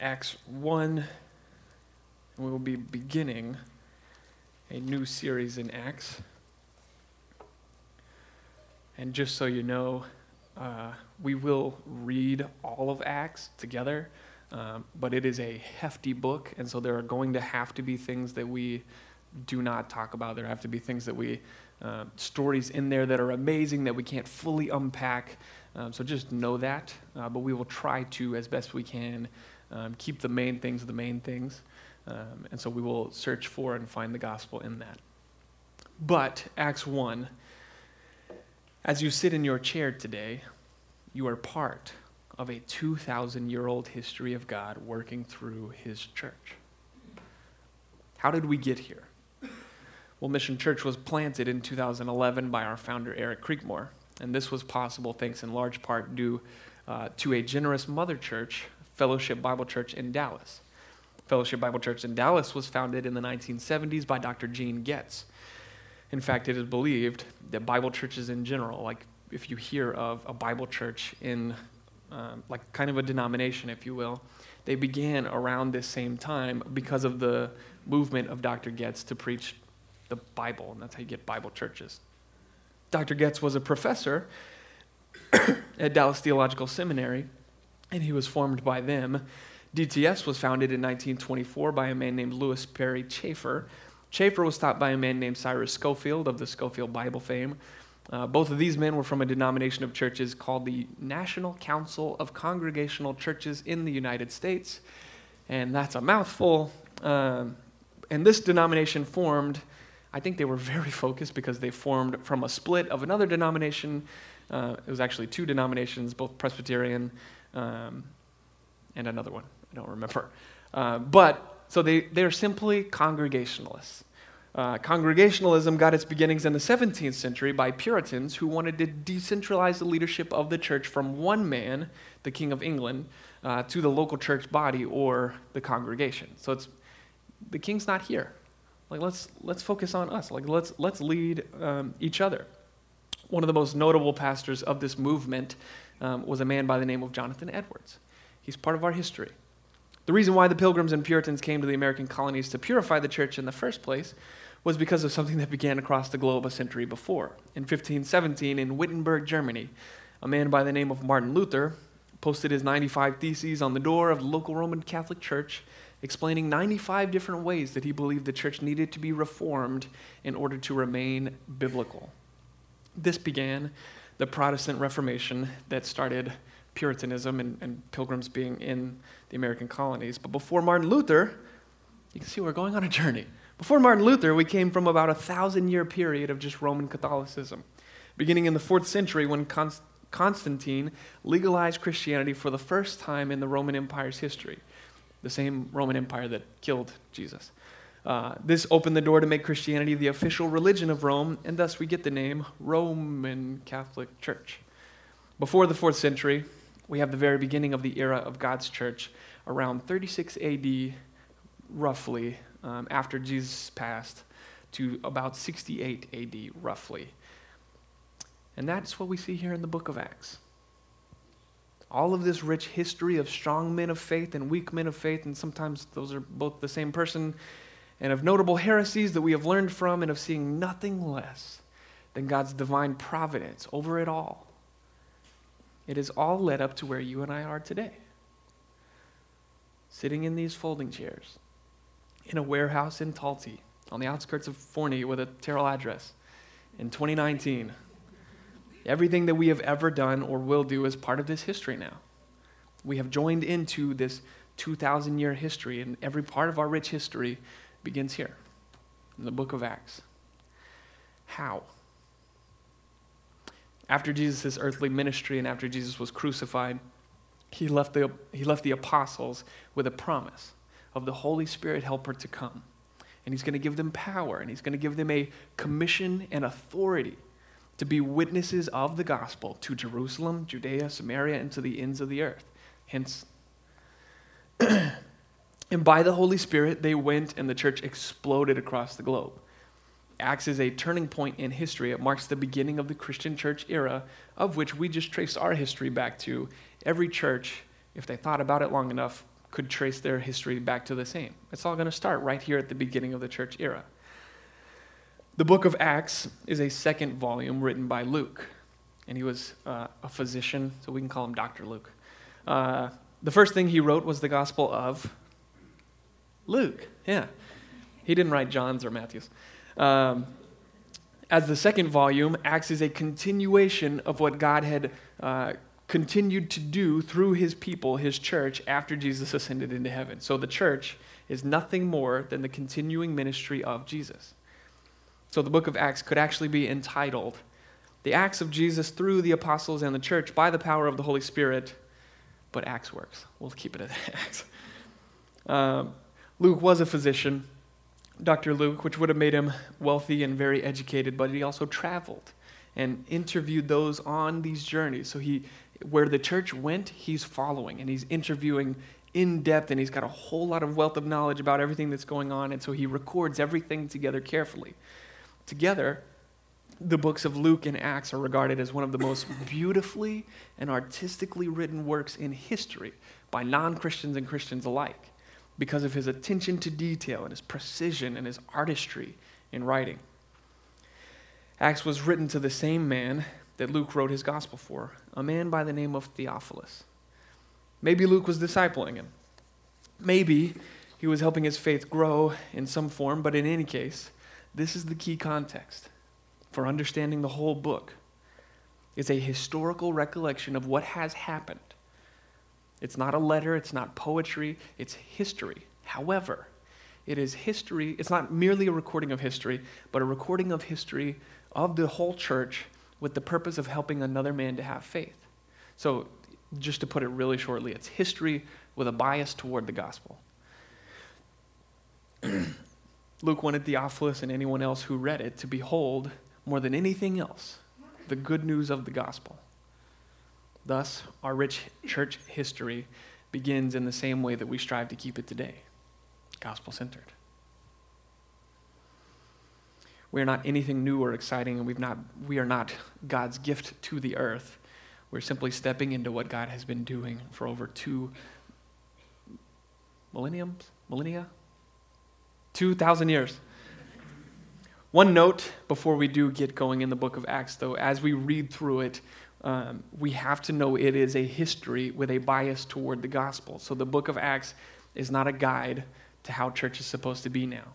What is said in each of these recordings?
Acts 1, and we will be beginning a new series in Acts. And just so you know, uh, we will read all of Acts together, um, but it is a hefty book, and so there are going to have to be things that we do not talk about. There have to be things that we, uh, stories in there that are amazing that we can't fully unpack. Um, so just know that, uh, but we will try to, as best we can, um, keep the main things the main things. Um, and so we will search for and find the gospel in that. But, Acts 1, as you sit in your chair today, you are part of a 2,000 year old history of God working through his church. How did we get here? Well, Mission Church was planted in 2011 by our founder, Eric Creekmore, and this was possible thanks in large part due uh, to a generous mother church, Fellowship Bible Church in Dallas. Fellowship Bible Church in Dallas was founded in the 1970s by Dr. Gene Getz. In fact, it is believed that Bible churches in general, like if you hear of a Bible church in, um, like kind of a denomination, if you will, they began around this same time because of the movement of Dr. Getz to preach the Bible, and that's how you get Bible churches. Dr. Getz was a professor at Dallas Theological Seminary, and he was formed by them. DTS was founded in 1924 by a man named Lewis Perry Chafer. Chafer was taught by a man named Cyrus Scofield of the Scofield Bible fame. Uh, both of these men were from a denomination of churches called the National Council of Congregational Churches in the United States. And that's a mouthful. Um, and this denomination formed, I think they were very focused because they formed from a split of another denomination. Uh, it was actually two denominations, both Presbyterian um, and another one. I don't remember. Uh, but, so they, they're simply Congregationalists. Uh, congregationalism got its beginnings in the 17th century by Puritans who wanted to decentralize the leadership of the church from one man, the King of England, uh, to the local church body or the congregation. So it's the king's not here. Like let's let's focus on us. Like let's let's lead um, each other. One of the most notable pastors of this movement um, was a man by the name of Jonathan Edwards. He's part of our history. The reason why the Pilgrims and Puritans came to the American colonies to purify the church in the first place was because of something that began across the globe a century before. In 1517, in Wittenberg, Germany, a man by the name of Martin Luther posted his 95 Theses on the door of the local Roman Catholic Church, explaining 95 different ways that he believed the church needed to be reformed in order to remain biblical. This began the Protestant Reformation that started Puritanism and, and pilgrims being in the American colonies. But before Martin Luther, you can see we're going on a journey. Before Martin Luther, we came from about a thousand year period of just Roman Catholicism. Beginning in the fourth century, when Const- Constantine legalized Christianity for the first time in the Roman Empire's history, the same Roman Empire that killed Jesus. Uh, this opened the door to make Christianity the official religion of Rome, and thus we get the name Roman Catholic Church. Before the fourth century, we have the very beginning of the era of God's church, around 36 AD, roughly, um, after Jesus passed, to about 68 AD, roughly. And that's what we see here in the book of Acts. All of this rich history of strong men of faith and weak men of faith, and sometimes those are both the same person, and of notable heresies that we have learned from, and of seeing nothing less than God's divine providence over it all. It has all led up to where you and I are today. Sitting in these folding chairs in a warehouse in Talty on the outskirts of Forney with a Terrell address in 2019. Everything that we have ever done or will do is part of this history now. We have joined into this 2,000 year history, and every part of our rich history begins here in the book of Acts. How? After Jesus' earthly ministry and after Jesus was crucified, he left the, he left the apostles with a promise of the Holy Spirit helper to come. And he's going to give them power, and he's going to give them a commission and authority to be witnesses of the gospel to Jerusalem, Judea, Samaria, and to the ends of the earth. Hence, and by the Holy Spirit, they went and the church exploded across the globe. Acts is a turning point in history. It marks the beginning of the Christian church era, of which we just traced our history back to. Every church, if they thought about it long enough, could trace their history back to the same. It's all going to start right here at the beginning of the church era. The book of Acts is a second volume written by Luke, and he was uh, a physician, so we can call him Dr. Luke. Uh, the first thing he wrote was the Gospel of Luke. Yeah. He didn't write John's or Matthew's. Um, as the second volume, Acts is a continuation of what God had uh, continued to do through his people, his church, after Jesus ascended into heaven. So the church is nothing more than the continuing ministry of Jesus. So the book of Acts could actually be entitled The Acts of Jesus through the Apostles and the Church by the power of the Holy Spirit but Acts works. We'll keep it at Acts. Um, Luke was a physician, Dr. Luke, which would have made him wealthy and very educated, but he also traveled and interviewed those on these journeys. So he, where the church went, he's following and he's interviewing in depth, and he's got a whole lot of wealth of knowledge about everything that's going on, and so he records everything together carefully. Together, the books of Luke and Acts are regarded as one of the most beautifully and artistically written works in history by non Christians and Christians alike because of his attention to detail and his precision and his artistry in writing. Acts was written to the same man that Luke wrote his gospel for, a man by the name of Theophilus. Maybe Luke was discipling him. Maybe he was helping his faith grow in some form, but in any case, this is the key context for understanding the whole book is a historical recollection of what has happened. It's not a letter, it's not poetry, it's history. However, it is history, it's not merely a recording of history, but a recording of history of the whole church with the purpose of helping another man to have faith. So, just to put it really shortly, it's history with a bias toward the gospel. Luke wanted Theophilus and anyone else who read it to behold more than anything else the good news of the gospel. Thus, our rich church history begins in the same way that we strive to keep it today gospel centered. We are not anything new or exciting, and we've not, we are not God's gift to the earth. We're simply stepping into what God has been doing for over two millenniums, millennia, 2,000 years. One note before we do get going in the book of Acts, though, as we read through it, um, we have to know it is a history with a bias toward the gospel. So the book of Acts is not a guide to how church is supposed to be now.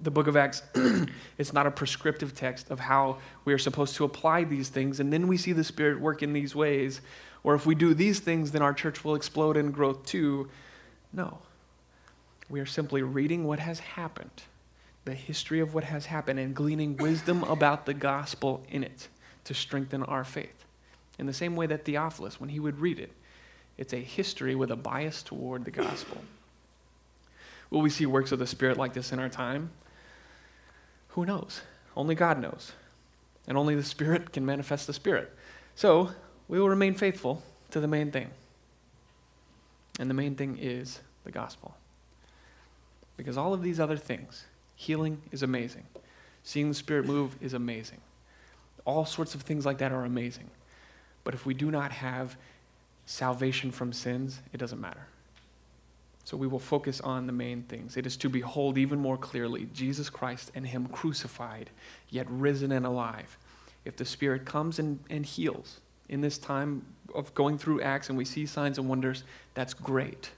The book of Acts is not a prescriptive text of how we are supposed to apply these things, and then we see the Spirit work in these ways. Or if we do these things, then our church will explode in growth too. No. We are simply reading what has happened the history of what has happened and gleaning wisdom about the gospel in it to strengthen our faith. In the same way that Theophilus, when he would read it, it's a history with a bias toward the gospel. Will we see works of the Spirit like this in our time? Who knows? Only God knows. And only the Spirit can manifest the Spirit. So, we will remain faithful to the main thing. And the main thing is the gospel. Because all of these other things, Healing is amazing. Seeing the Spirit move is amazing. All sorts of things like that are amazing. But if we do not have salvation from sins, it doesn't matter. So we will focus on the main things. It is to behold even more clearly Jesus Christ and Him crucified, yet risen and alive. If the Spirit comes and, and heals in this time of going through Acts and we see signs and wonders, that's great.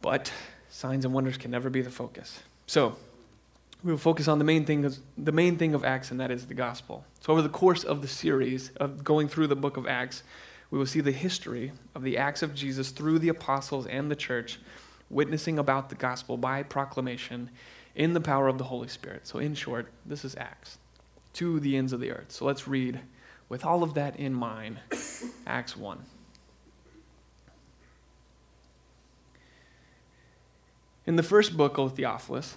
But signs and wonders can never be the focus. So, we will focus on the main thing, the main thing of Acts, and that is the gospel. So, over the course of the series of going through the book of Acts, we will see the history of the acts of Jesus through the apostles and the church, witnessing about the gospel by proclamation in the power of the Holy Spirit. So, in short, this is Acts to the ends of the earth. So, let's read with all of that in mind Acts 1. In the first book, O Theophilus,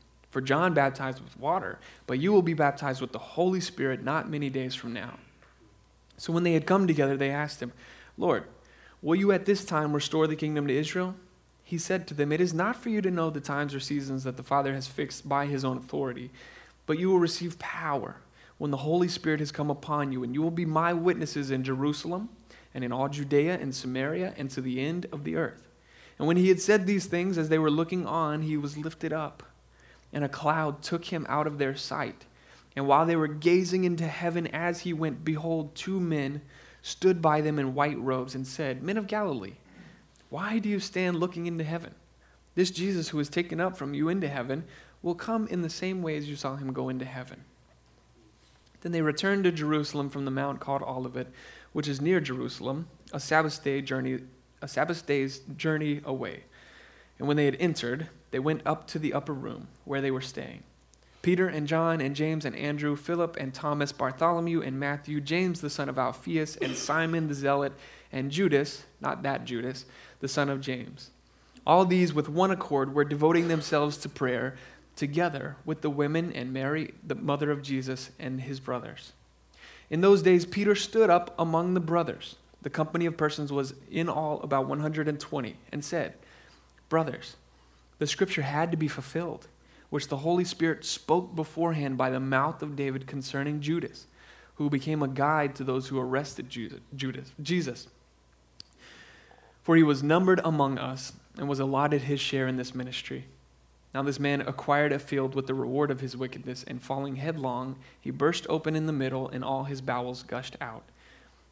For John baptized with water, but you will be baptized with the Holy Spirit not many days from now. So when they had come together, they asked him, Lord, will you at this time restore the kingdom to Israel? He said to them, It is not for you to know the times or seasons that the Father has fixed by his own authority, but you will receive power when the Holy Spirit has come upon you, and you will be my witnesses in Jerusalem and in all Judea and Samaria and to the end of the earth. And when he had said these things, as they were looking on, he was lifted up, and a cloud took him out of their sight. And while they were gazing into heaven as he went, behold, two men stood by them in white robes and said, Men of Galilee, why do you stand looking into heaven? This Jesus who was taken up from you into heaven will come in the same way as you saw him go into heaven. Then they returned to Jerusalem from the mount called Olivet, which is near Jerusalem, a Sabbath day journey a Sabbath day's journey away. And when they had entered, they went up to the upper room where they were staying. Peter and John and James and Andrew, Philip and Thomas, Bartholomew and Matthew, James the son of Alphaeus, and Simon the Zealot, and Judas, not that Judas, the son of James. All these with one accord were devoting themselves to prayer together with the women and Mary, the mother of Jesus, and his brothers. In those days, Peter stood up among the brothers the company of persons was in all about 120, and said, Brothers, the scripture had to be fulfilled, which the Holy Spirit spoke beforehand by the mouth of David concerning Judas, who became a guide to those who arrested Judas, Jesus. For he was numbered among us and was allotted his share in this ministry. Now, this man acquired a field with the reward of his wickedness, and falling headlong, he burst open in the middle, and all his bowels gushed out.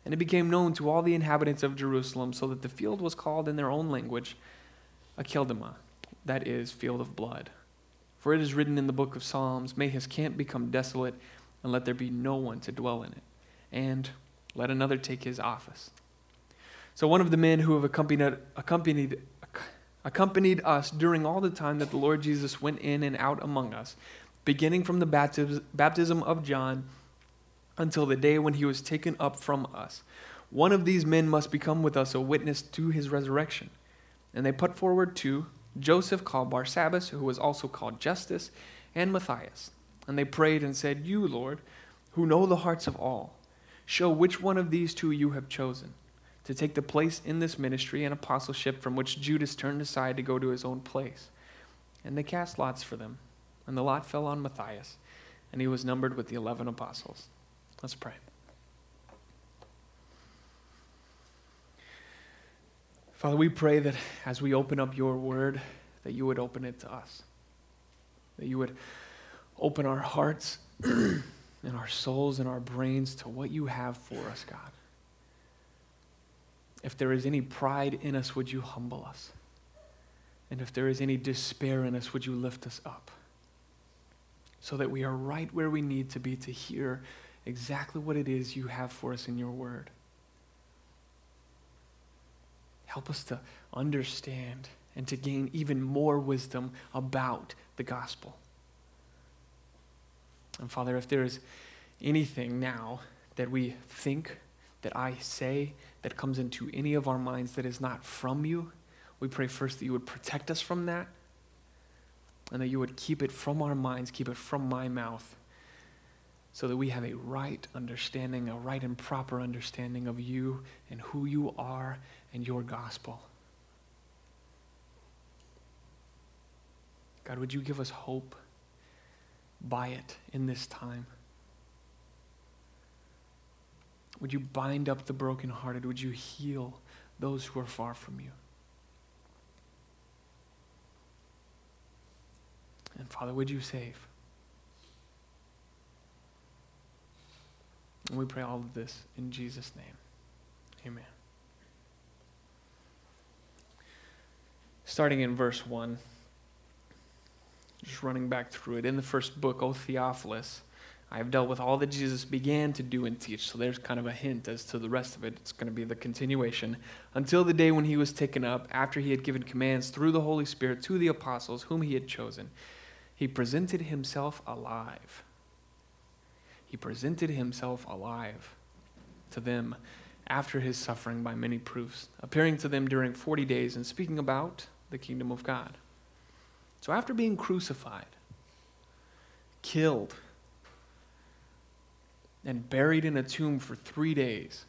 And it became known to all the inhabitants of Jerusalem, so that the field was called in their own language Akeldama, that is, field of blood. For it is written in the book of Psalms, May his camp become desolate, and let there be no one to dwell in it, and let another take his office. So one of the men who have accompanied, accompanied, accompanied us during all the time that the Lord Jesus went in and out among us, beginning from the baptism of John until the day when he was taken up from us. One of these men must become with us a witness to his resurrection. And they put forward two Joseph called Barsabbas, who was also called Justus, and Matthias. And they prayed and said, You, Lord, who know the hearts of all, show which one of these two you have chosen to take the place in this ministry and apostleship from which Judas turned aside to go to his own place. And they cast lots for them. And the lot fell on Matthias, and he was numbered with the eleven apostles. Let's pray. Father, we pray that as we open up your word, that you would open it to us. That you would open our hearts and our souls and our brains to what you have for us, God. If there is any pride in us, would you humble us? And if there is any despair in us, would you lift us up? So that we are right where we need to be to hear exactly what it is you have for us in your word. Help us to understand and to gain even more wisdom about the gospel. And Father, if there is anything now that we think, that I say, that comes into any of our minds that is not from you, we pray first that you would protect us from that and that you would keep it from our minds, keep it from my mouth so that we have a right understanding, a right and proper understanding of you and who you are and your gospel. God, would you give us hope by it in this time? Would you bind up the brokenhearted? Would you heal those who are far from you? And Father, would you save? And we pray all of this in Jesus' name. Amen. Starting in verse 1, just running back through it. In the first book, O Theophilus, I have dealt with all that Jesus began to do and teach. So there's kind of a hint as to the rest of it. It's going to be the continuation. Until the day when he was taken up, after he had given commands through the Holy Spirit to the apostles whom he had chosen, he presented himself alive he presented himself alive to them after his suffering by many proofs, appearing to them during 40 days and speaking about the kingdom of God. So after being crucified, killed, and buried in a tomb for three days,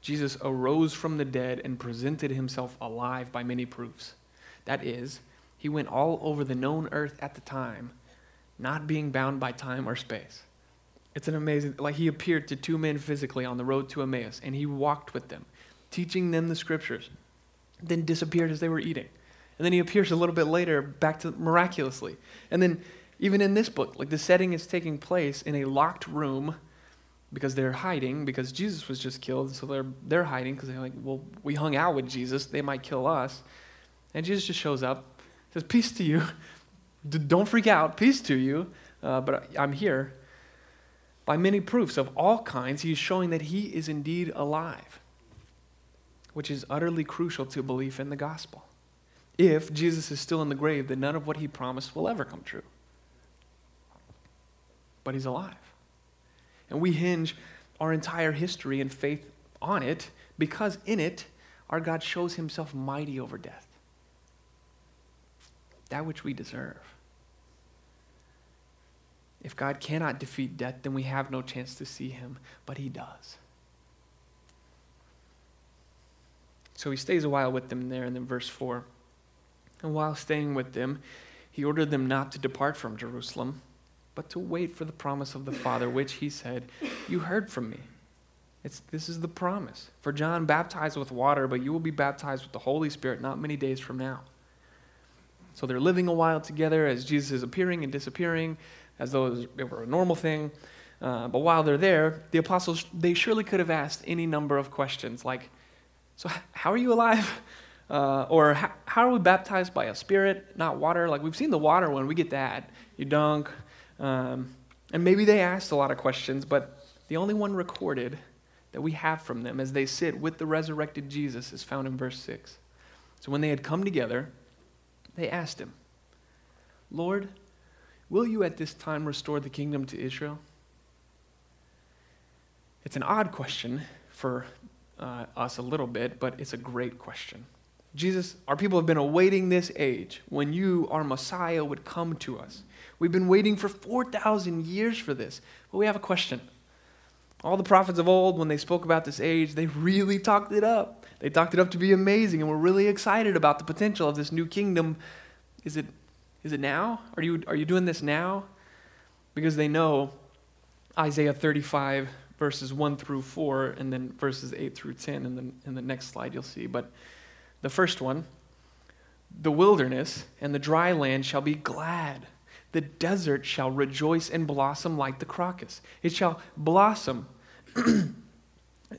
Jesus arose from the dead and presented himself alive by many proofs. That is, he went all over the known earth at the time, not being bound by time or space. It's an amazing, like he appeared to two men physically on the road to Emmaus, and he walked with them, teaching them the scriptures, then disappeared as they were eating. And then he appears a little bit later back to miraculously. And then even in this book, like the setting is taking place in a locked room because they're hiding because Jesus was just killed, so they're they're hiding because they're like, well, we hung out with Jesus, they might kill us, and Jesus just shows up, says, "Peace to you, don't freak out, peace to you, uh, but I'm here." By many proofs of all kinds, he is showing that he is indeed alive, which is utterly crucial to belief in the gospel. If Jesus is still in the grave, then none of what he promised will ever come true. But he's alive. And we hinge our entire history and faith on it because in it, our God shows himself mighty over death. That which we deserve. If God cannot defeat death, then we have no chance to see him, but he does. So he stays a while with them there, and then verse 4. And while staying with them, he ordered them not to depart from Jerusalem but to wait for the promise of the Father, which he said, You heard from me. It's, this is the promise. For John baptized with water, but you will be baptized with the Holy Spirit not many days from now. So they're living a while together as Jesus is appearing and disappearing, as though it were a normal thing. Uh, but while they're there, the apostles, they surely could have asked any number of questions like, So, how are you alive? Uh, or, how are we baptized by a spirit, not water? Like, we've seen the water one, we get that. You dunk, um, and maybe they asked a lot of questions, but the only one recorded that we have from them as they sit with the resurrected Jesus is found in verse 6. So when they had come together, they asked him, Lord, will you at this time restore the kingdom to Israel? It's an odd question for uh, us a little bit, but it's a great question. Jesus, our people have been awaiting this age when you, our Messiah, would come to us. We've been waiting for 4,000 years for this. But we have a question. All the prophets of old, when they spoke about this age, they really talked it up. They talked it up to be amazing, and we're really excited about the potential of this new kingdom. Is it, is it now? Are you, are you doing this now? Because they know Isaiah 35, verses 1 through 4, and then verses 8 through 10 in the, in the next slide you'll see. But the first one the wilderness and the dry land shall be glad the desert shall rejoice and blossom like the crocus. It shall blossom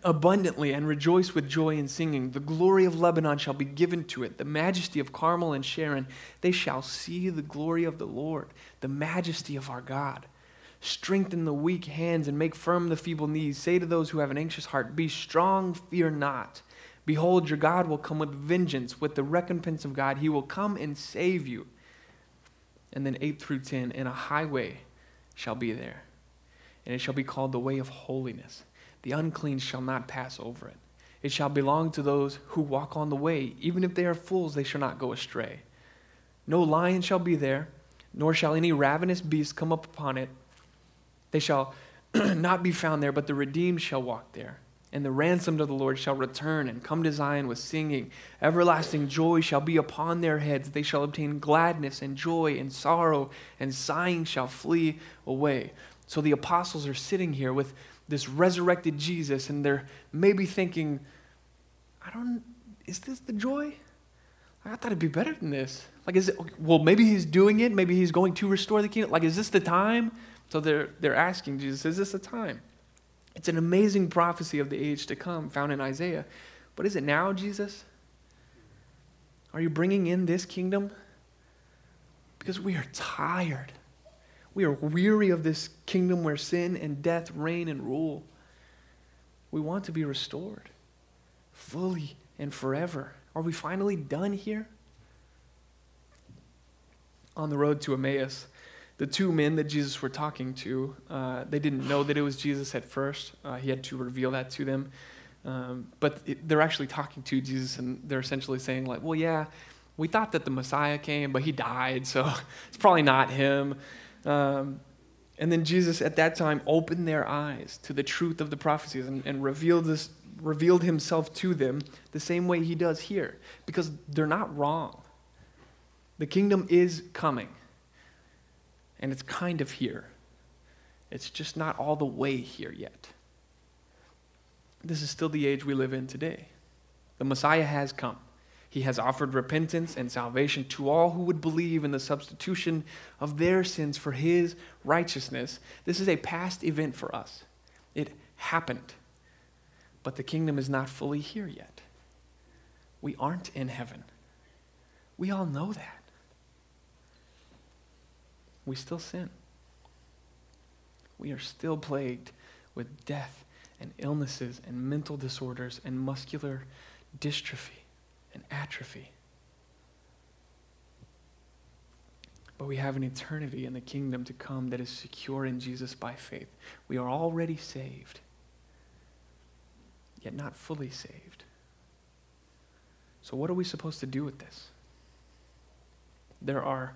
abundantly and rejoice with joy and singing. The glory of Lebanon shall be given to it, the majesty of Carmel and Sharon. They shall see the glory of the Lord, the majesty of our God. Strengthen the weak hands and make firm the feeble knees. Say to those who have an anxious heart, Be strong, fear not. Behold, your God will come with vengeance, with the recompense of God. He will come and save you and then 8 through 10, and a highway shall be there, and it shall be called the way of holiness. The unclean shall not pass over it. It shall belong to those who walk on the way. Even if they are fools, they shall not go astray. No lion shall be there, nor shall any ravenous beast come up upon it. They shall not be found there, but the redeemed shall walk there. And the ransomed of the Lord shall return and come to Zion with singing. Everlasting joy shall be upon their heads. They shall obtain gladness and joy and sorrow, and sighing shall flee away. So the apostles are sitting here with this resurrected Jesus, and they're maybe thinking, I don't, is this the joy? I thought it'd be better than this. Like, is it, well, maybe he's doing it. Maybe he's going to restore the kingdom. Like, is this the time? So they're, they're asking Jesus, is this the time? It's an amazing prophecy of the age to come found in Isaiah. But is it now, Jesus? Are you bringing in this kingdom? Because we are tired. We are weary of this kingdom where sin and death reign and rule. We want to be restored fully and forever. Are we finally done here? On the road to Emmaus, the two men that Jesus were talking to, uh, they didn't know that it was Jesus at first. Uh, he had to reveal that to them. Um, but it, they're actually talking to Jesus, and they're essentially saying, like, well, yeah, We thought that the Messiah came, but he died, so it's probably not him. Um, and then Jesus at that time opened their eyes to the truth of the prophecies and, and revealed, this, revealed himself to them the same way he does here, because they're not wrong. The kingdom is coming, and it's kind of here. It's just not all the way here yet. This is still the age we live in today. The Messiah has come. He has offered repentance and salvation to all who would believe in the substitution of their sins for his righteousness. This is a past event for us. It happened. But the kingdom is not fully here yet. We aren't in heaven. We all know that. We still sin. We are still plagued with death and illnesses and mental disorders and muscular dystrophy and atrophy. But we have an eternity in the kingdom to come that is secure in Jesus by faith. We are already saved, yet not fully saved. So, what are we supposed to do with this? There are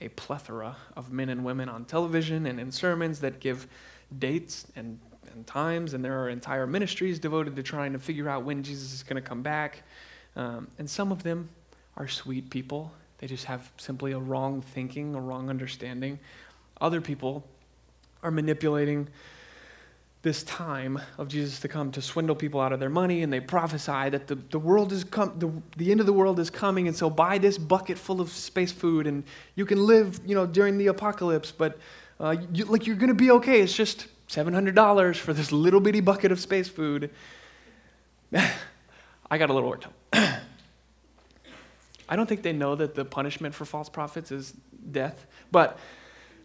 a plethora of men and women on television and in sermons that give dates and, and times, and there are entire ministries devoted to trying to figure out when Jesus is going to come back. Um, and some of them are sweet people. They just have simply a wrong thinking, a wrong understanding. Other people are manipulating this time of Jesus to come to swindle people out of their money, and they prophesy that the, the world is come, the, the end of the world is coming, and so buy this bucket full of space food, and you can live, you know, during the apocalypse, but uh, you, like you're gonna be okay. It's just seven hundred dollars for this little bitty bucket of space food. I got a little worked up. I don't think they know that the punishment for false prophets is death, but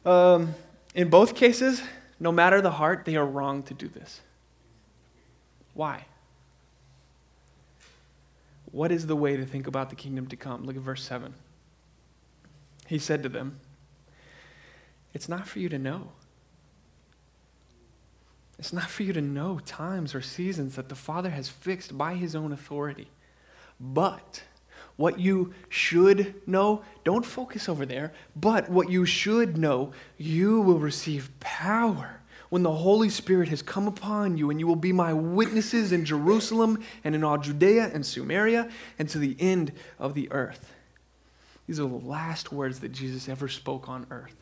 um, in both cases, no matter the heart, they are wrong to do this. Why? What is the way to think about the kingdom to come? Look at verse 7. He said to them, It's not for you to know. It's not for you to know times or seasons that the Father has fixed by his own authority. But what you should know, don't focus over there, but what you should know, you will receive power when the Holy Spirit has come upon you, and you will be my witnesses in Jerusalem and in all Judea and Samaria and to the end of the earth. These are the last words that Jesus ever spoke on earth.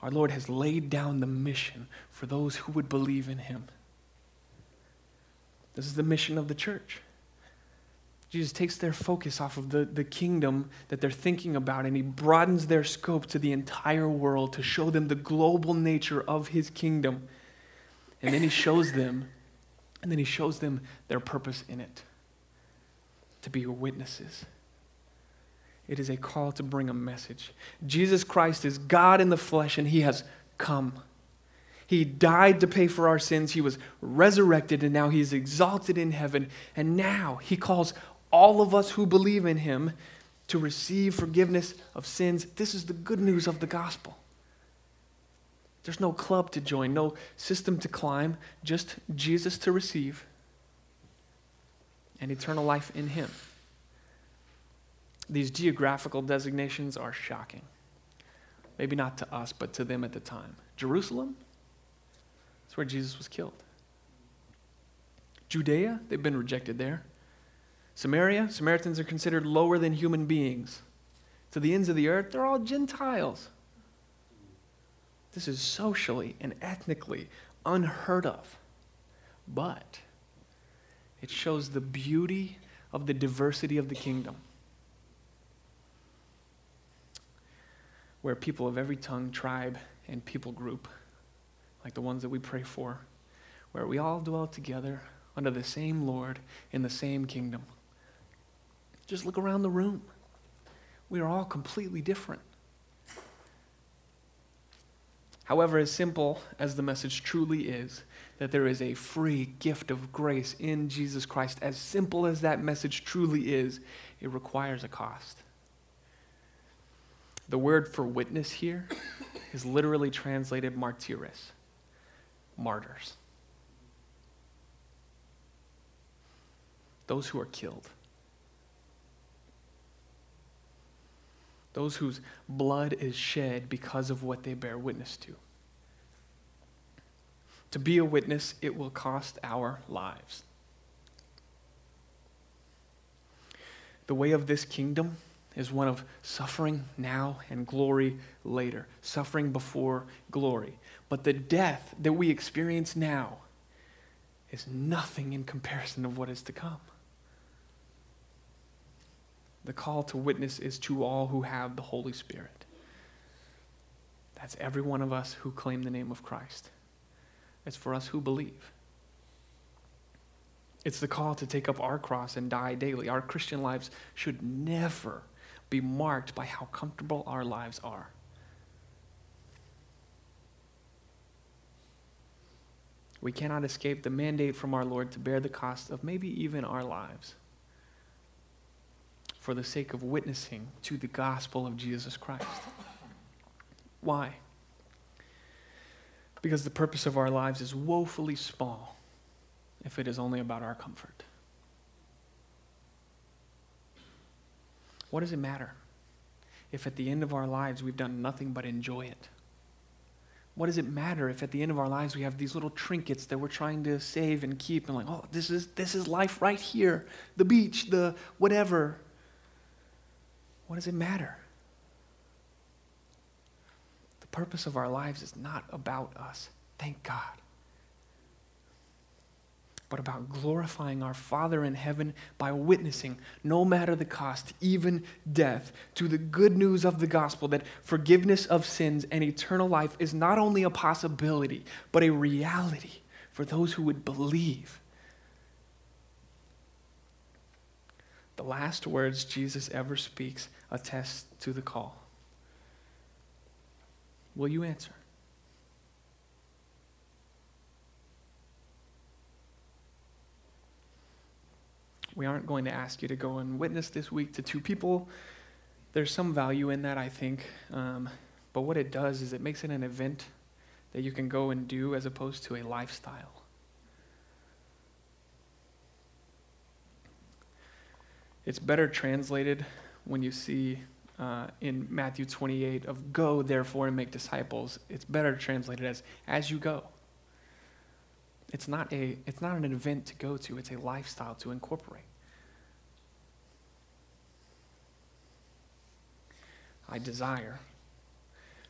Our Lord has laid down the mission for those who would believe in him. This is the mission of the church. Jesus takes their focus off of the, the kingdom that they're thinking about and he broadens their scope to the entire world to show them the global nature of his kingdom. And then he shows them, and then he shows them their purpose in it to be witnesses. It is a call to bring a message. Jesus Christ is God in the flesh, and he has come. He died to pay for our sins. He was resurrected, and now he is exalted in heaven. And now he calls all of us who believe in him to receive forgiveness of sins. This is the good news of the gospel. There's no club to join, no system to climb, just Jesus to receive and eternal life in him. These geographical designations are shocking. Maybe not to us, but to them at the time. Jerusalem, that's where Jesus was killed. Judea, they've been rejected there. Samaria, Samaritans are considered lower than human beings. To the ends of the earth, they're all Gentiles. This is socially and ethnically unheard of. But it shows the beauty of the diversity of the kingdom. Where people of every tongue, tribe, and people group, like the ones that we pray for, where we all dwell together under the same Lord in the same kingdom. Just look around the room. We are all completely different. However, as simple as the message truly is, that there is a free gift of grace in Jesus Christ, as simple as that message truly is, it requires a cost. The word for witness here is literally translated martyrs, martyrs. Those who are killed. Those whose blood is shed because of what they bear witness to. To be a witness, it will cost our lives. The way of this kingdom is one of suffering now and glory later, suffering before glory. But the death that we experience now is nothing in comparison of what is to come. The call to witness is to all who have the Holy Spirit. That's every one of us who claim the name of Christ. It's for us who believe. It's the call to take up our cross and die daily. Our Christian lives should never be marked by how comfortable our lives are. We cannot escape the mandate from our Lord to bear the cost of maybe even our lives for the sake of witnessing to the gospel of Jesus Christ. Why? Because the purpose of our lives is woefully small if it is only about our comfort. What does it matter if at the end of our lives we've done nothing but enjoy it? What does it matter if at the end of our lives we have these little trinkets that we're trying to save and keep and like, oh, this is this is life right here. The beach, the whatever. What does it matter? The purpose of our lives is not about us. Thank God but about glorifying our Father in heaven by witnessing, no matter the cost, even death, to the good news of the gospel that forgiveness of sins and eternal life is not only a possibility, but a reality for those who would believe. The last words Jesus ever speaks attest to the call. Will you answer? We aren't going to ask you to go and witness this week to two people. There's some value in that, I think. Um, but what it does is it makes it an event that you can go and do as opposed to a lifestyle. It's better translated when you see uh, in Matthew 28 of go therefore and make disciples. It's better translated as as you go. It's not a it's not an event to go to, it's a lifestyle to incorporate. I desire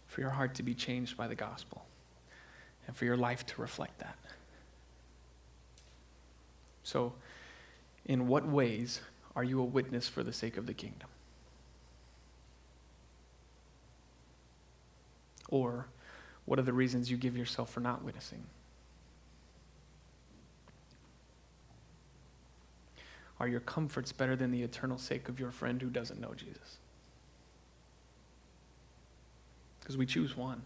for your heart to be changed by the gospel and for your life to reflect that. So, in what ways are you a witness for the sake of the kingdom? Or what are the reasons you give yourself for not witnessing? Are your comforts better than the eternal sake of your friend who doesn't know Jesus? because we choose one.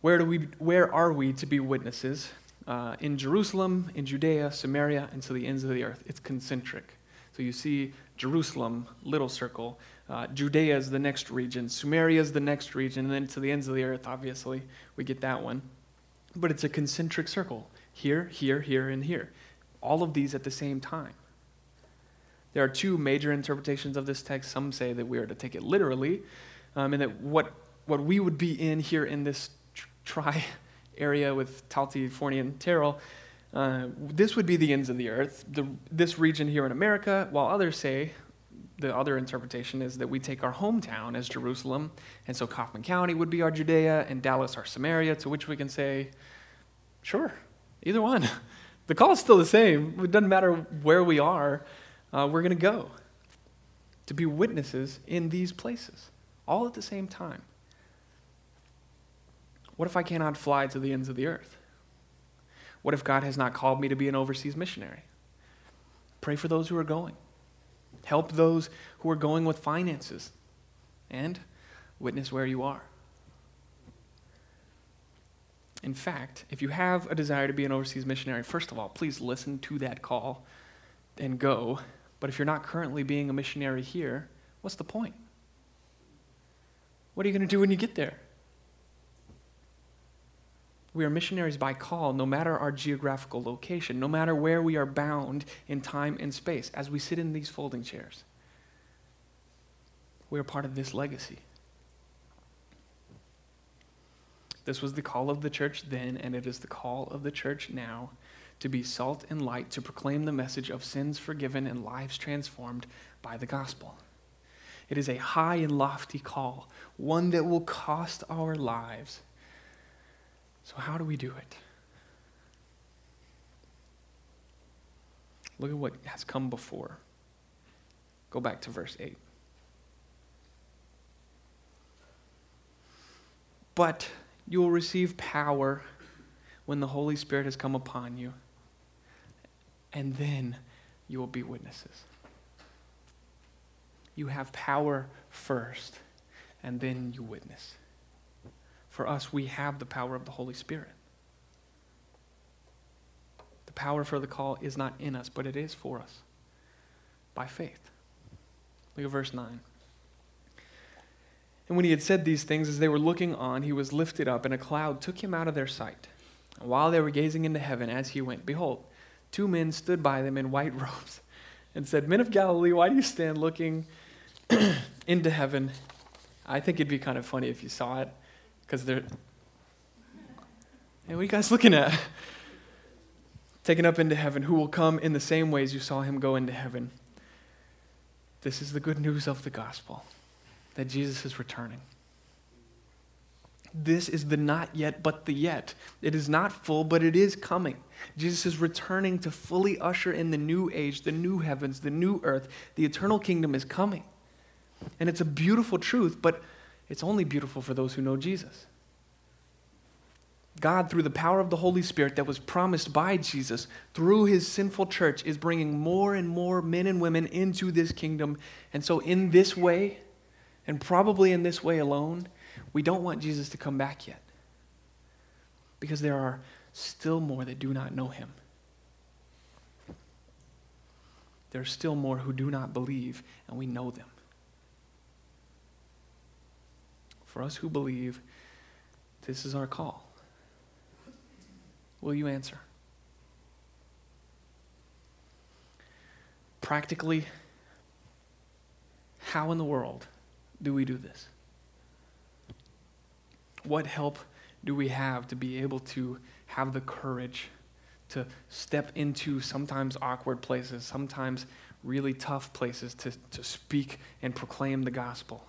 Where, do we, where are we to be witnesses? Uh, in Jerusalem, in Judea, Samaria, and to the ends of the earth. It's concentric. So you see Jerusalem, little circle. Uh, Judea is the next region. Samaria is the next region. And then to the ends of the earth, obviously, we get that one. But it's a concentric circle here, here, here, and here. All of these at the same time. There are two major interpretations of this text. Some say that we are to take it literally, um, and that what, what we would be in here in this tri area with Talty, Forney, and Terrell, uh, this would be the ends of the earth, the, this region here in America, while others say, the other interpretation is that we take our hometown as Jerusalem, and so Kaufman County would be our Judea, and Dallas our Samaria, to which we can say, sure, either one. The call is still the same. It doesn't matter where we are uh, we're going to go to be witnesses in these places, all at the same time. What if I cannot fly to the ends of the earth? What if God has not called me to be an overseas missionary? Pray for those who are going. Help those who are going with finances. And witness where you are. In fact, if you have a desire to be an overseas missionary, first of all, please listen to that call and go but if you're not currently being a missionary here, what's the point? What are you going to do when you get there? We are missionaries by call, no matter our geographical location, no matter where we are bound in time and space, as we sit in these folding chairs. We are part of this legacy. This was the call of the church then, and it is the call of the church now to be salt and light, to proclaim the message of sins forgiven and lives transformed by the gospel. It is a high and lofty call, one that will cost our lives. So, how do we do it? Look at what has come before. Go back to verse 8. But you will receive power when the Holy Spirit has come upon you, and then you will be witnesses. You have power first, and then you witness. For us, we have the power of the Holy Spirit. The power for the call is not in us, but it is for us by faith. Look at verse 9. And when he had said these things, as they were looking on, he was lifted up, and a cloud took him out of their sight. And while they were gazing into heaven as he went, behold, two men stood by them in white robes and said, Men of Galilee, why do you stand looking into heaven? I think it'd be kind of funny if you saw it, because they're. Hey, what are you guys looking at? Taken up into heaven, who will come in the same ways you saw him go into heaven. This is the good news of the gospel that Jesus is returning. This is the not yet, but the yet. It is not full, but it is coming. Jesus is returning to fully usher in the new age, the new heavens, the new earth. The eternal kingdom is coming. And it's a beautiful truth, but it's only beautiful for those who know Jesus. God, through the power of the Holy Spirit that was promised by Jesus through his sinful church, is bringing more and more men and women into this kingdom. And so, in this way, and probably in this way alone, we don't want Jesus to come back yet. Because there are still more that do not know him. There are still more who do not believe, and we know them. For us who believe, this is our call. Will you answer? Practically, how in the world do we do this? What help do we have to be able to have the courage to step into sometimes awkward places, sometimes really tough places to, to speak and proclaim the gospel?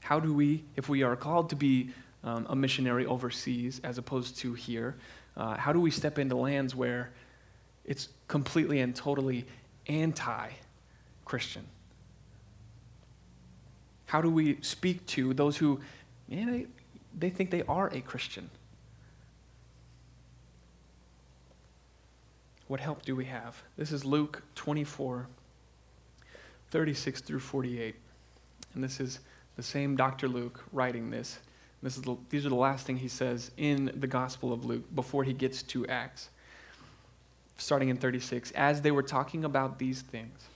How do we, if we are called to be um, a missionary overseas as opposed to here, uh, how do we step into lands where it's completely and totally anti Christian? How do we speak to those who, man, they, they think they are a Christian? What help do we have? This is Luke 24, 36 through 48. And this is the same Dr. Luke writing this. this is the, these are the last thing he says in the Gospel of Luke before he gets to Acts. Starting in 36. As they were talking about these things,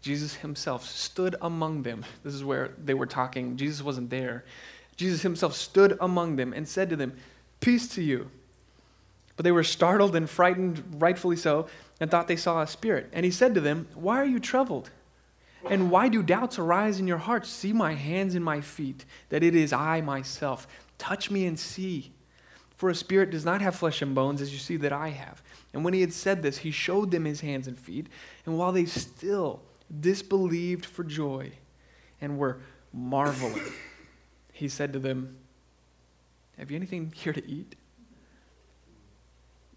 Jesus himself stood among them. This is where they were talking. Jesus wasn't there. Jesus himself stood among them and said to them, Peace to you. But they were startled and frightened, rightfully so, and thought they saw a spirit. And he said to them, Why are you troubled? And why do doubts arise in your hearts? See my hands and my feet, that it is I myself. Touch me and see. For a spirit does not have flesh and bones, as you see that I have. And when he had said this, he showed them his hands and feet. And while they still disbelieved for joy and were marveling. he said to them, Have you anything here to eat?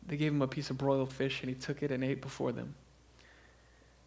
They gave him a piece of broiled fish, and he took it and ate before them.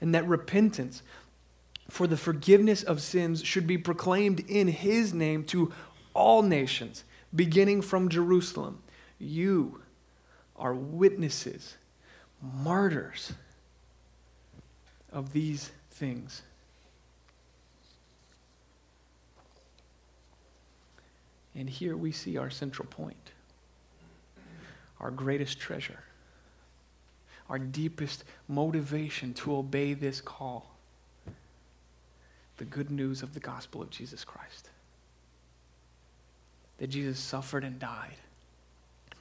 and that repentance for the forgiveness of sins should be proclaimed in his name to all nations, beginning from Jerusalem. You are witnesses, martyrs of these things. And here we see our central point, our greatest treasure, our deepest motivation to obey this call the good news of the gospel of Jesus Christ. That Jesus suffered and died,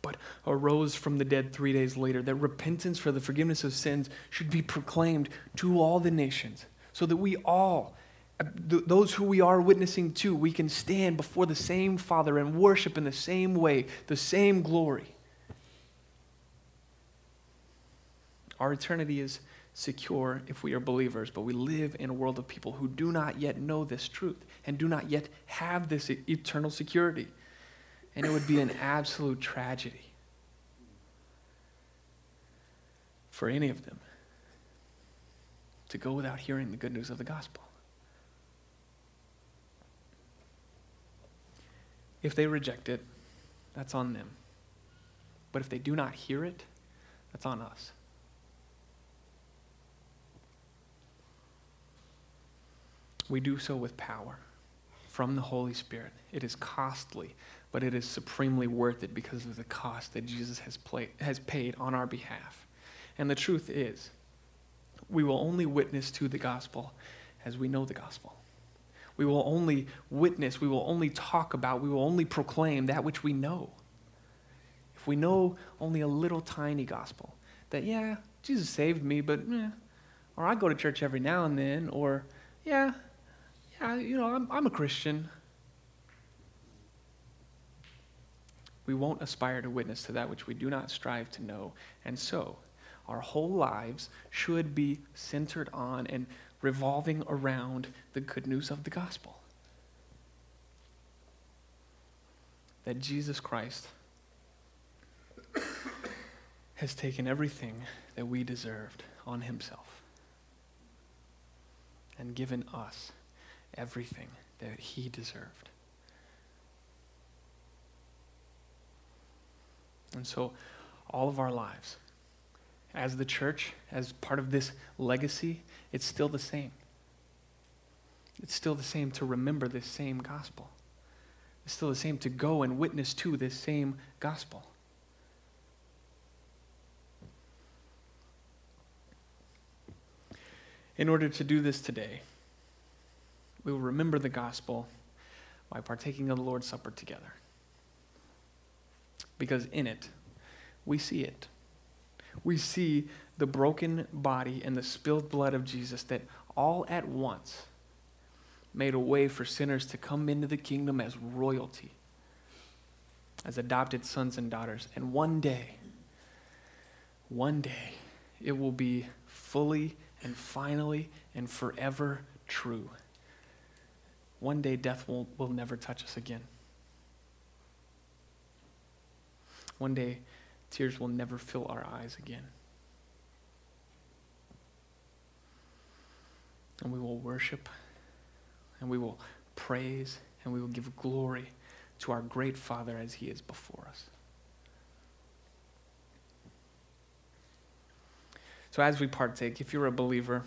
but arose from the dead three days later. That repentance for the forgiveness of sins should be proclaimed to all the nations, so that we all, those who we are witnessing to, we can stand before the same Father and worship in the same way, the same glory. Our eternity is secure if we are believers, but we live in a world of people who do not yet know this truth and do not yet have this eternal security. And it would be an absolute tragedy for any of them to go without hearing the good news of the gospel. If they reject it, that's on them. But if they do not hear it, that's on us. We do so with power from the Holy Spirit. It is costly, but it is supremely worth it because of the cost that Jesus has, played, has paid on our behalf. And the truth is, we will only witness to the gospel as we know the gospel. We will only witness, we will only talk about, we will only proclaim that which we know. If we know only a little tiny gospel, that, yeah, Jesus saved me, but, eh, or I go to church every now and then, or, yeah, you know, I'm, I'm a Christian. We won't aspire to witness to that which we do not strive to know. And so, our whole lives should be centered on and revolving around the good news of the gospel. That Jesus Christ has taken everything that we deserved on himself and given us everything that he deserved. And so, all of our lives, as the church, as part of this legacy, it's still the same. It's still the same to remember this same gospel. It's still the same to go and witness to this same gospel. In order to do this today, we will remember the gospel by partaking of the Lord's Supper together. Because in it, we see it. We see the broken body and the spilled blood of Jesus that all at once made a way for sinners to come into the kingdom as royalty, as adopted sons and daughters. And one day, one day, it will be fully and finally and forever true one day death will, will never touch us again. One day tears will never fill our eyes again. And we will worship and we will praise and we will give glory to our great Father as He is before us. So, as we partake, if you're a believer,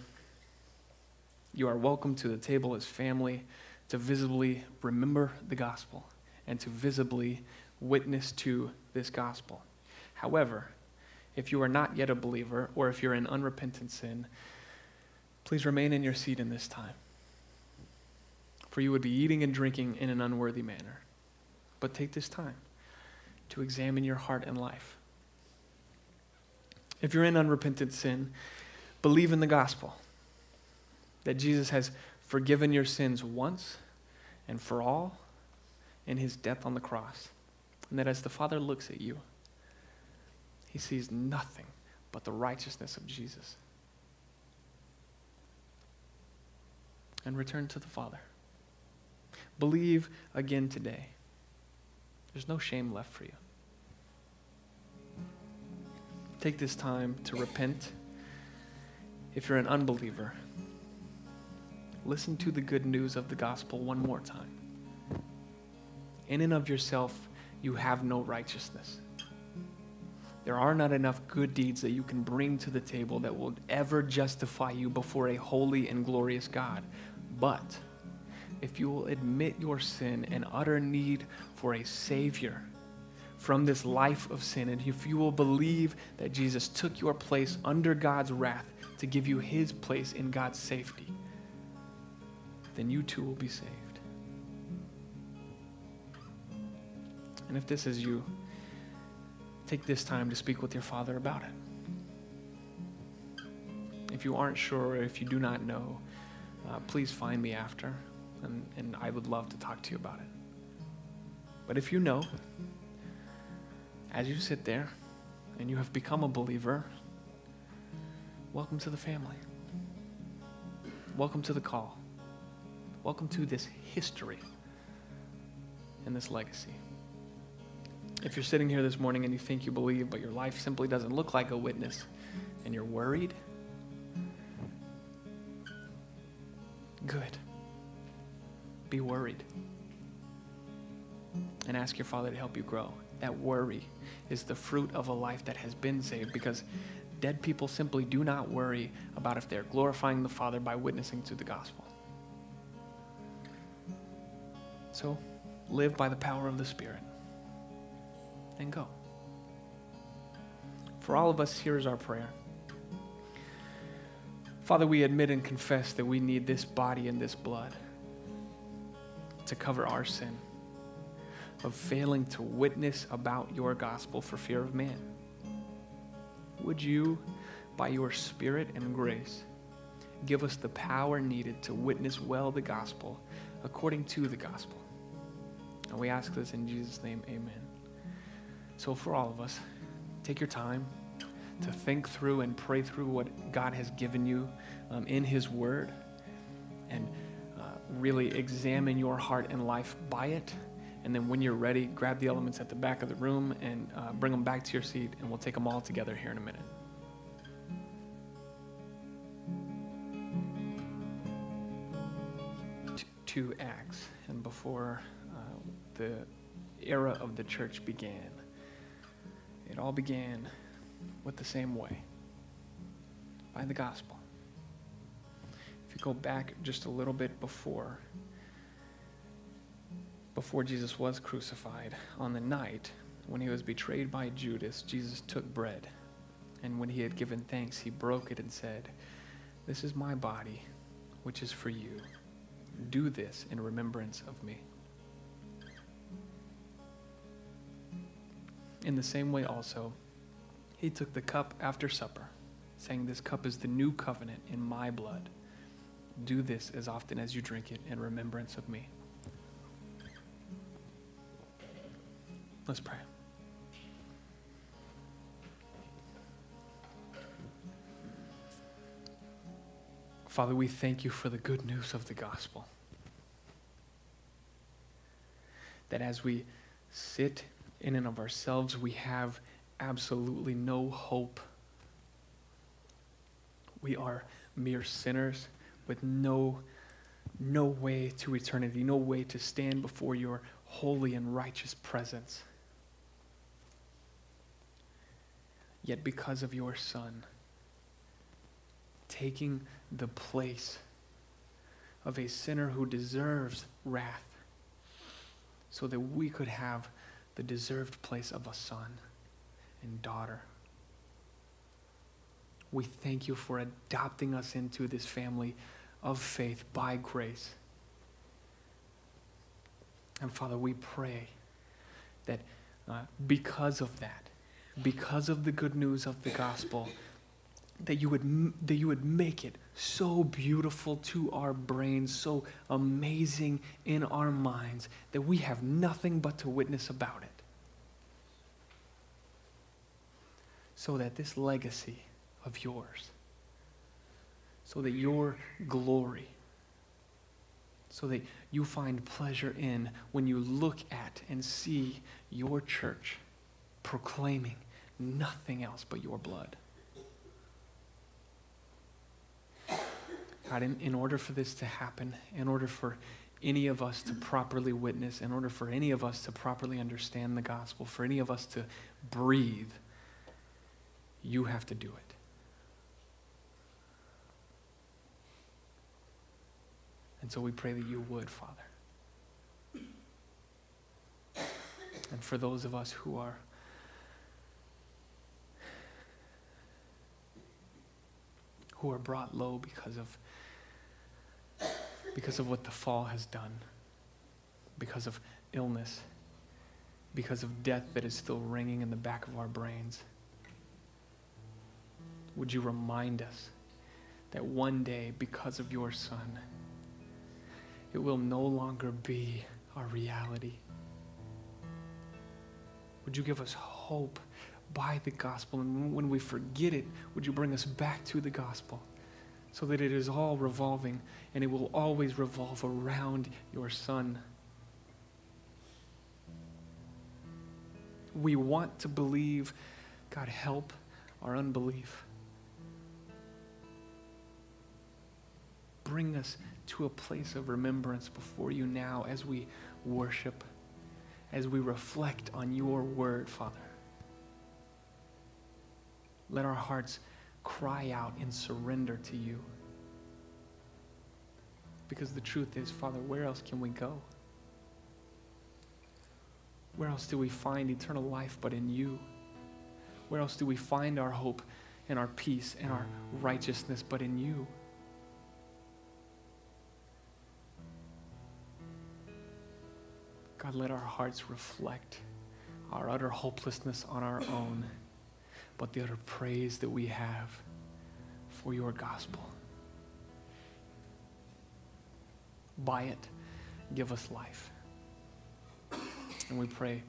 you are welcome to the table as family to visibly remember the gospel and to visibly witness to this gospel. However, if you are not yet a believer or if you're in unrepentant sin, please remain in your seat in this time. For you would be eating and drinking in an unworthy manner. But take this time to examine your heart and life. If you're in unrepentant sin, believe in the gospel that Jesus has forgiven your sins once and for all in his death on the cross. And that as the Father looks at you, he sees nothing but the righteousness of Jesus. And return to the Father. Believe again today. There's no shame left for you. Take this time to repent. If you're an unbeliever, listen to the good news of the gospel one more time. In and of yourself, you have no righteousness. There are not enough good deeds that you can bring to the table that will ever justify you before a holy and glorious God. But if you will admit your sin and utter need for a Savior from this life of sin, and if you will believe that Jesus took your place under God's wrath to give you his place in God's safety, then you too will be saved. And if this is you, take this time to speak with your Father about it. If you aren't sure, if you do not know, uh, please find me after, and, and I would love to talk to you about it. But if you know, as you sit there and you have become a believer, welcome to the family. Welcome to the call. Welcome to this history and this legacy. If you're sitting here this morning and you think you believe, but your life simply doesn't look like a witness, and you're worried, good. Be worried. And ask your Father to help you grow. That worry is the fruit of a life that has been saved because dead people simply do not worry about if they're glorifying the Father by witnessing to the gospel. So live by the power of the Spirit and go. For all of us, here is our prayer. Father, we admit and confess that we need this body and this blood to cover our sin of failing to witness about your gospel for fear of man. Would you, by your Spirit and grace, give us the power needed to witness well the gospel according to the gospel? And we ask this in Jesus' name, amen. So, for all of us, take your time to think through and pray through what God has given you um, in His Word and uh, really examine your heart and life by it. And then, when you're ready, grab the elements at the back of the room and uh, bring them back to your seat, and we'll take them all together here in a minute. Two Acts, and before uh, the era of the church began. It all began with the same way by the gospel. If you go back just a little bit before, before Jesus was crucified, on the night when he was betrayed by Judas, Jesus took bread. And when he had given thanks, he broke it and said, This is my body, which is for you. Do this in remembrance of me. In the same way, also, he took the cup after supper, saying, This cup is the new covenant in my blood. Do this as often as you drink it in remembrance of me. Let's pray. Father, we thank you for the good news of the gospel. That as we sit in and of ourselves, we have absolutely no hope. We are mere sinners with no, no way to eternity, no way to stand before your holy and righteous presence. Yet, because of your Son, taking the place of a sinner who deserves wrath, so that we could have the deserved place of a son and daughter. We thank you for adopting us into this family of faith by grace. And Father, we pray that uh, because of that, because of the good news of the gospel, that you would that you would make it so beautiful to our brains, so amazing in our minds that we have nothing but to witness about it. So that this legacy of yours, so that your glory, so that you find pleasure in when you look at and see your church proclaiming nothing else but your blood. God, in, in order for this to happen, in order for any of us to properly witness, in order for any of us to properly understand the gospel, for any of us to breathe You have to do it. And so we pray that you would, Father. And for those of us who are who are brought low because of because of what the fall has done, because of illness, because of death that is still ringing in the back of our brains. Would you remind us that one day, because of your Son, it will no longer be our reality? Would you give us hope by the gospel? And when we forget it, would you bring us back to the gospel so that it is all revolving and it will always revolve around your Son? We want to believe. God, help our unbelief. Bring us to a place of remembrance before you now as we worship, as we reflect on your word, Father. Let our hearts cry out in surrender to you. Because the truth is, Father, where else can we go? Where else do we find eternal life but in you? Where else do we find our hope and our peace and our righteousness but in you? God, let our hearts reflect our utter hopelessness on our own, but the utter praise that we have for your gospel. By it, give us life. And we pray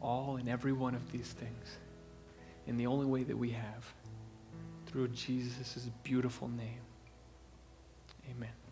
all and every one of these things in the only way that we have through Jesus' beautiful name. Amen.